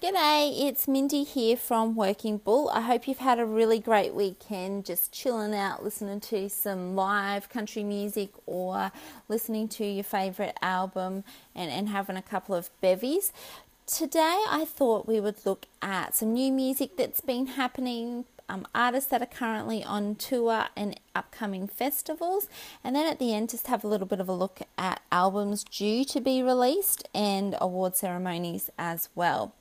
G'day, it's Mindy here from Working Bull. I hope you've had a really great weekend just chilling out, listening to some live country music or listening to your favourite album and, and having a couple of bevies. Today, I thought we would look at some new music that's been happening, um, artists that are currently on tour and upcoming festivals, and then at the end, just have a little bit of a look at albums due to be released and award ceremonies as well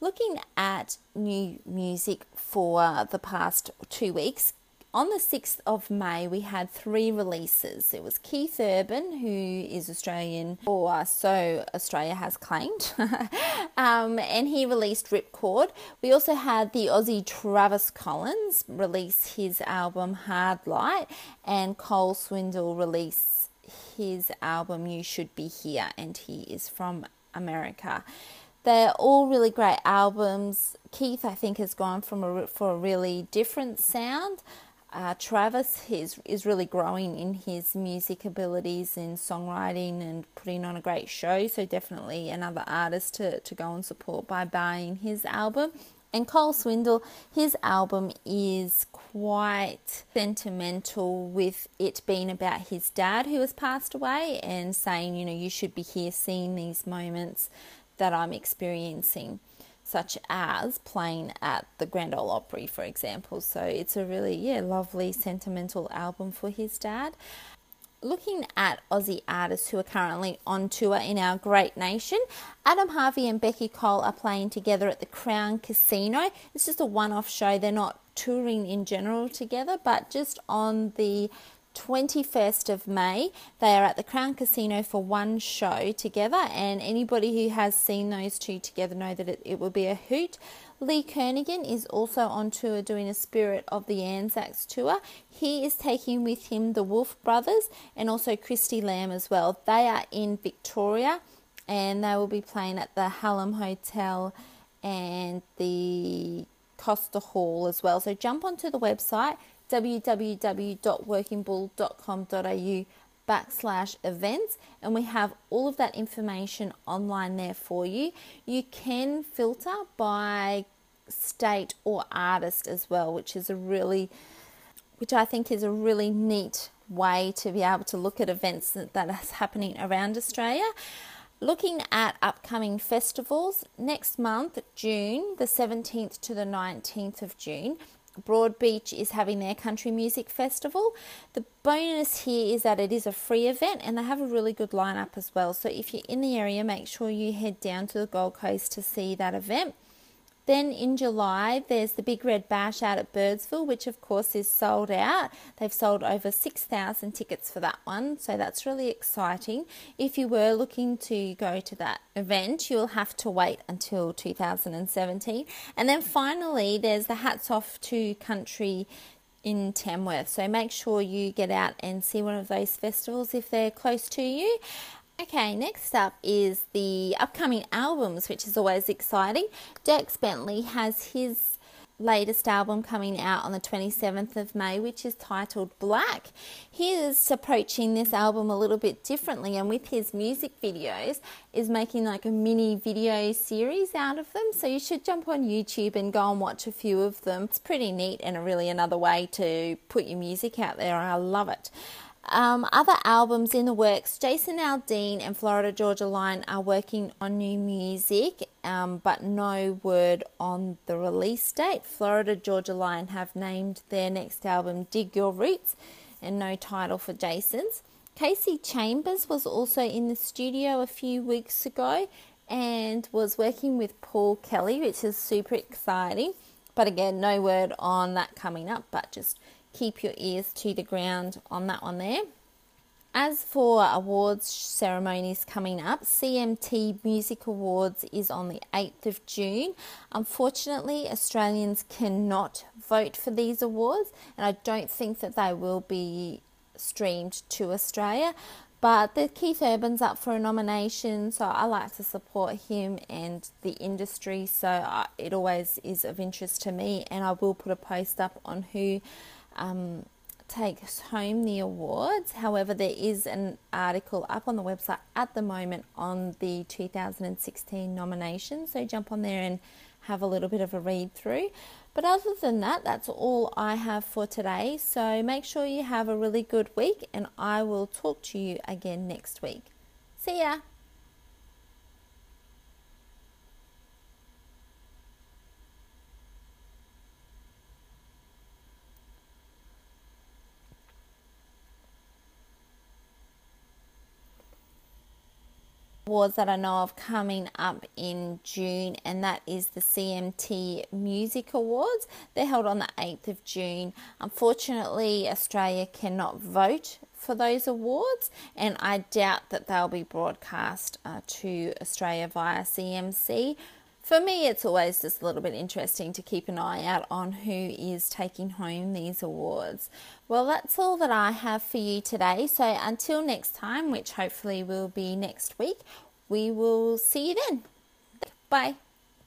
looking at new music for the past two weeks. On the 6th of May, we had three releases. It was Keith Urban, who is Australian, or so Australia has claimed, um, and he released Ripcord. We also had the Aussie Travis Collins release his album Hard Light, and Cole Swindell release his album You Should Be Here, and he is from America. They're all really great albums. Keith, I think, has gone from a, for a really different sound. Uh, Travis is, is really growing in his music abilities in songwriting and putting on a great show. So, definitely another artist to, to go and support by buying his album. And Cole Swindell, his album is quite sentimental with it being about his dad who has passed away and saying, you know, you should be here seeing these moments that I'm experiencing, such as playing at the Grand Ole Opry, for example. So it's a really, yeah, lovely sentimental album for his dad. Looking at Aussie artists who are currently on tour in our great nation, Adam Harvey and Beccy Cole are playing together at the Crown Casino. It's just a one off show, they're not touring in general together, but just on the 21st of May. They are at the Crown Casino for one show together, and anybody who has seen those two together know that it, it will be a hoot. Lee Kernaghan is also on tour doing a Spirit of the Anzacs tour. He is taking with him the Wolf Brothers and also Christie Lamb as well. They are in Victoria and they will be playing at the Hallam Hotel and the Costa Hall as well. So jump onto the website www.workingbull.com.au backslash events and we have all of that information online there for you. You can filter by state or artist as well, which is a really which I think is a really neat way to be able to look at events that, that is happening around Australia. Looking at upcoming festivals, next month, June, the 17th to the 19th of June, Broadbeach is having their country music festival. The bonus here is that it is a free event and they have a really good lineup as well. So if you're in the area, make sure you head down to the Gold Coast to see that event. Then in July, there's the Big Red Bash out at Birdsville, which of course is sold out. They've sold over 6,000 tickets for that one, so that's really exciting. If you were looking to go to that event, you'll have to wait until 2017. And then finally, there's the Hats Off to Country in Tamworth. So make sure you get out and see one of those festivals if they're close to you. Okay, next up is the upcoming albums, which is always exciting. Dierks Bentley has his latest album coming out on the 27th of May, which is titled Black. He is approaching this album a little bit differently, and with his music videos, is making like a mini video series out of them. So you should jump on YouTube and go and watch a few of them. It's pretty neat and really another way to put your music out there. I love it. Um, other albums in the works Jason Aldean and Florida Georgia Line are working on new music, um, but no word on the release date. Florida Georgia Line have named their next album Dig Your Roots and no title for Jason's. Kasey Chambers was also in the studio a few weeks ago and was working with Paul Kelly, which is super exciting. But again, no word on that coming up, but just keep your ears to the ground on that one there. As for awards ceremonies coming up, CMT Music Awards is on the 8th of June. Unfortunately, Australians cannot vote for these awards, and I don't think that they will be streamed to Australia. But the Keith Urban's up for a nomination, so I like to support him and the industry. So uh, it always is of interest to me, and I will put a post up on who um, takes home the awards. However, there is an article up on the website at the moment on the 2016 nominations, so jump on there and have a little bit of a read through. But other than that, that's all I have for today. So make sure you have a really good week, and I will talk to you again next week. See ya! Awards that I know of coming up in June, and that is the CMT Music Awards. They're held on the 8th of June. Unfortunately, Australia cannot vote for those awards, and I doubt that they'll be broadcast uh, to Australia via CMC. For me, it's always just a little bit interesting to keep an eye out on who is taking home these awards. Well, that's all that I have for you today. So until next time, which hopefully will be next week, we will see you then. Bye.